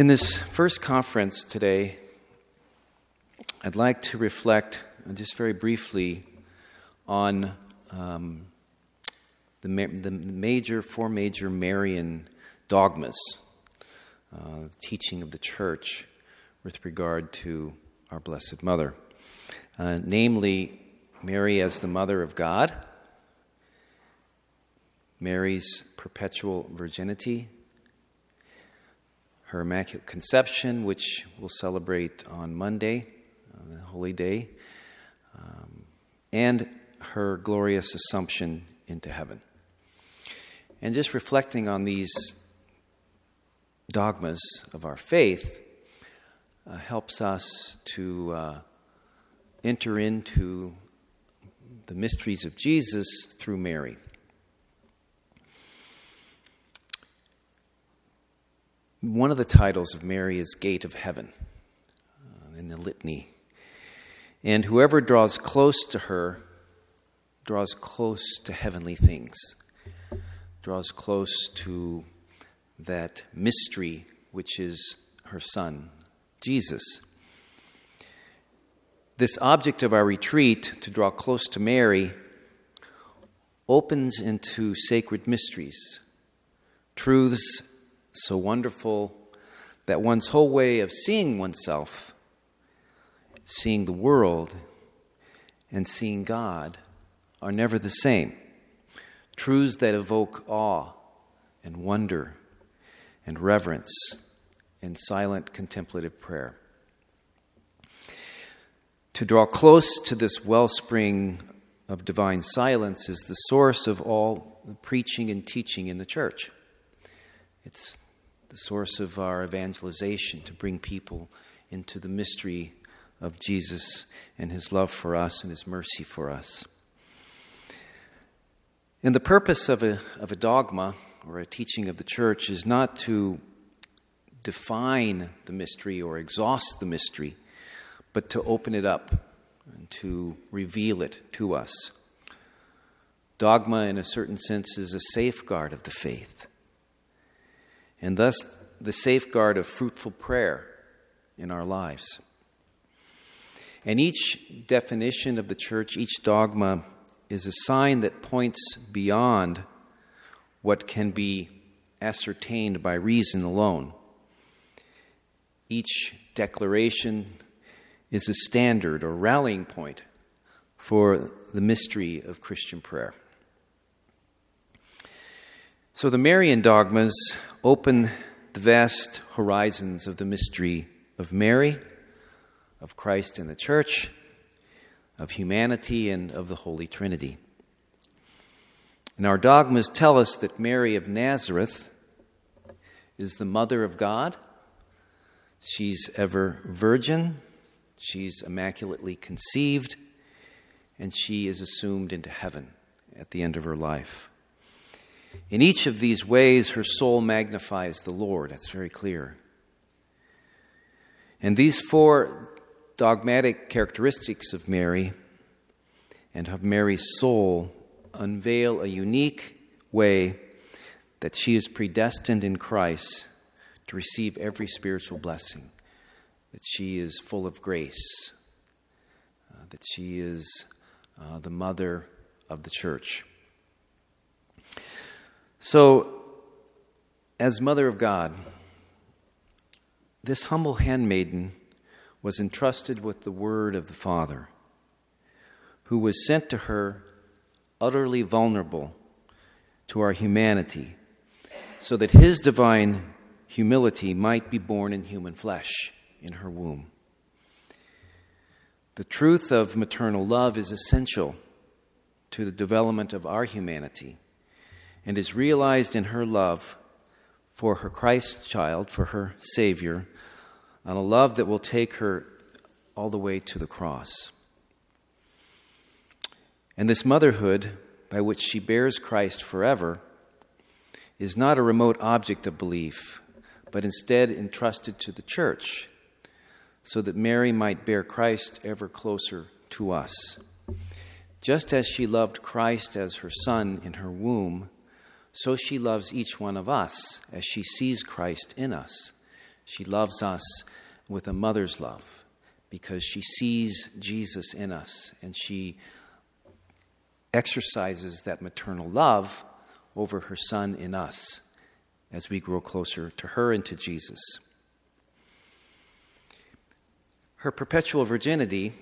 In this first conference today, I'd like to reflect just very briefly on um, the, the major, four major Marian dogmas, uh, teaching of the church with regard to our Blessed Mother. Uh, namely, Mary as the Mother of God, Mary's perpetual virginity, her Immaculate Conception, which we'll celebrate on Monday, uh, the Holy Day, um, and her glorious Assumption into heaven. And just reflecting on these dogmas of our faith uh, helps us to uh, enter into the mysteries of Jesus through Mary. One of the titles of Mary is Gate of Heaven uh, in the litany. And whoever draws close to her draws close to heavenly things, draws close to that mystery which is her Son, Jesus. This object of our retreat, to draw close to Mary, opens into sacred mysteries, truths so wonderful that one's whole way of seeing oneself, seeing the world, and seeing God are never the same. Truths that evoke awe and wonder and reverence and silent contemplative prayer. To draw close to this wellspring of divine silence is the source of all preaching and teaching in the church. It's the source of our evangelization to bring people into the mystery of Jesus and his love for us and his mercy for us. And the purpose of a, of a dogma or a teaching of the church is not to define the mystery or exhaust the mystery, but to open it up and to reveal it to us. Dogma, in a certain sense, is a safeguard of the faith and thus the safeguard of fruitful prayer in our lives. And each definition of the church, each dogma, is a sign that points beyond what can be ascertained by reason alone. Each declaration is a standard or rallying point for the mystery of Christian prayer. So the Marian dogmas open the vast horizons of the mystery of Mary, of Christ and the Church, of humanity, and of the Holy Trinity. And our dogmas tell us that Mary of Nazareth is the mother of God. She's ever virgin, she's immaculately conceived, and she is assumed into heaven at the end of her life. In each of these ways, her soul magnifies the Lord. That's very clear. And these four dogmatic characteristics of Mary and of Mary's soul unveil a unique way that she is predestined in Christ to receive every spiritual blessing, that she is full of grace, uh, that she is uh, the mother of the church. So, as Mother of God, this humble handmaiden was entrusted with the word of the Father, who was sent to her utterly vulnerable to our humanity, so that his divine humility might be born in human flesh in her womb. The truth of maternal love is essential to the development of our humanity and is realized in her love for her Christ child, for her Savior, and a love that will take her all the way to the cross. And this motherhood, by which she bears Christ forever, is not a remote object of belief, but instead entrusted to the church, so that Mary might bear Christ ever closer to us. Just as she loved Christ as her son in her womb, so she loves each one of us as she sees Christ in us. She loves us with a mother's love because she sees Jesus in us and she exercises that maternal love over her son in us as we grow closer to her and to Jesus. Her perpetual virginity,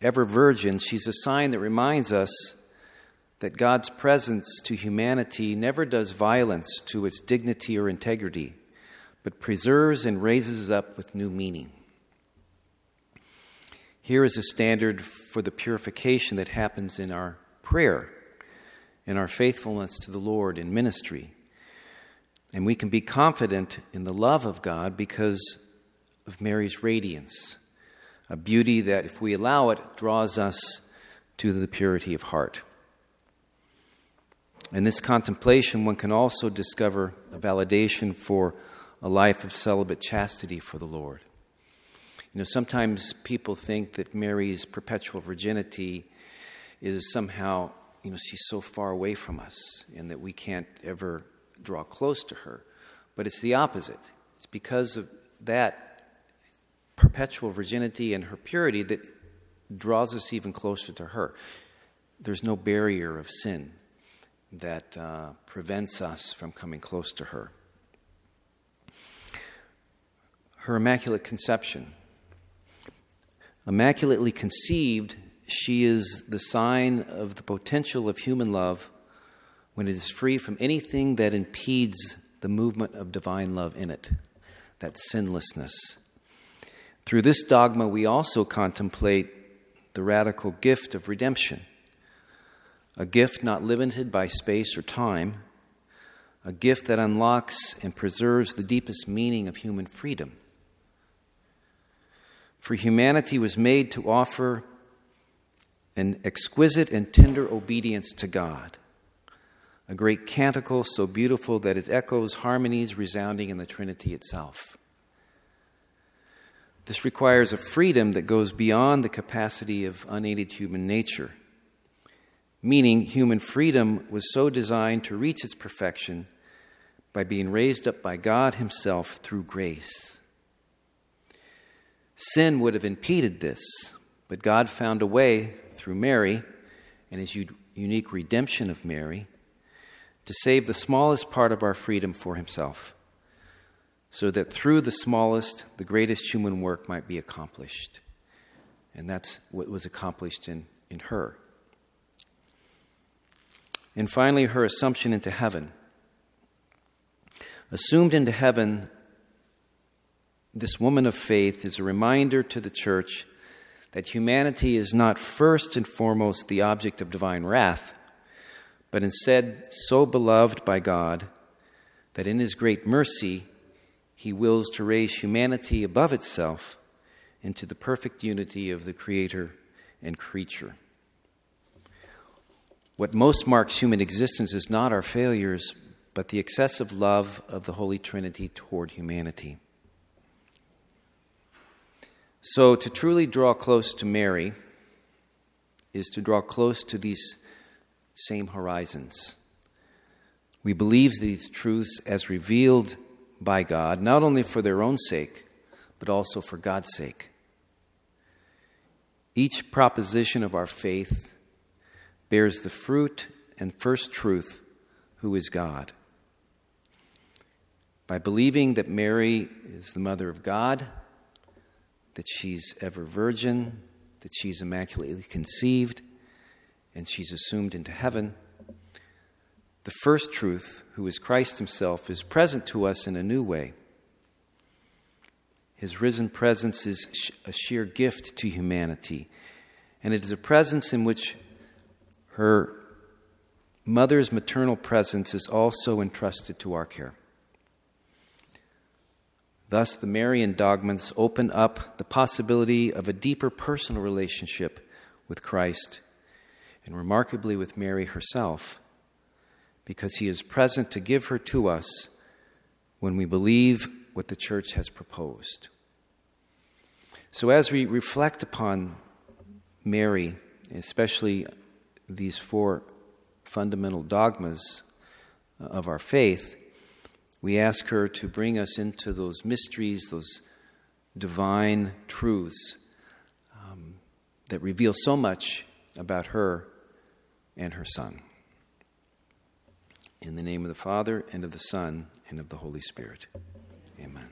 ever virgin, she's a sign that reminds us that God's presence to humanity never does violence to its dignity or integrity, but preserves and raises up with new meaning. Here is a standard for the purification that happens in our prayer, in our faithfulness to the Lord in ministry. And we can be confident in the love of God because of Mary's radiance, a beauty that, if we allow it, draws us to the purity of heart. In this contemplation, one can also discover a validation for a life of celibate chastity for the Lord. You know, sometimes people think that Mary's perpetual virginity is somehow, you know, she's so far away from us and that we can't ever draw close to her. But it's the opposite. It's because of that perpetual virginity and her purity that draws us even closer to her. There's no barrier of sin that uh, prevents us from coming close to her. Her Immaculate Conception. Immaculately conceived, she is the sign of the potential of human love when it is free from anything that impedes the movement of divine love in it, that sinlessness. Through this dogma, we also contemplate the radical gift of redemption a gift not limited by space or time, a gift that unlocks and preserves the deepest meaning of human freedom. For humanity was made to offer an exquisite and tender obedience to God, a great canticle so beautiful that it echoes harmonies resounding in the Trinity itself. This requires a freedom that goes beyond the capacity of unaided human nature meaning human freedom was so designed to reach its perfection by being raised up by God Himself through grace. Sin would have impeded this, but God found a way through Mary and His unique redemption of Mary to save the smallest part of our freedom for Himself, so that through the smallest, the greatest human work might be accomplished. And that's what was accomplished in, in her. And finally, her assumption into heaven. Assumed into heaven, this woman of faith is a reminder to the church that humanity is not first and foremost the object of divine wrath, but instead so beloved by God that in his great mercy he wills to raise humanity above itself into the perfect unity of the Creator and creature. What most marks human existence is not our failures, but the excessive love of the Holy Trinity toward humanity. So, to truly draw close to Mary is to draw close to these same horizons. We believe these truths as revealed by God, not only for their own sake, but also for God's sake. Each proposition of our faith bears the fruit and first truth, who is God. By believing that Mary is the mother of God, that she's ever virgin, that she's immaculately conceived, and she's assumed into heaven, the first truth, who is Christ Himself, is present to us in a new way. His risen presence is a sheer gift to humanity, and it is a presence in which her mother's maternal presence is also entrusted to our care. Thus, the Marian dogmas open up the possibility of a deeper personal relationship with Christ, and remarkably with Mary herself, because he is present to give her to us when we believe what the church has proposed. So, as we reflect upon Mary, especially these four fundamental dogmas of our faith, We ask her to bring us into those mysteries, those divine truths um, that reveal so much about her and her Son. In the name of the Father, and of the Son, and of the Holy Spirit. Amen.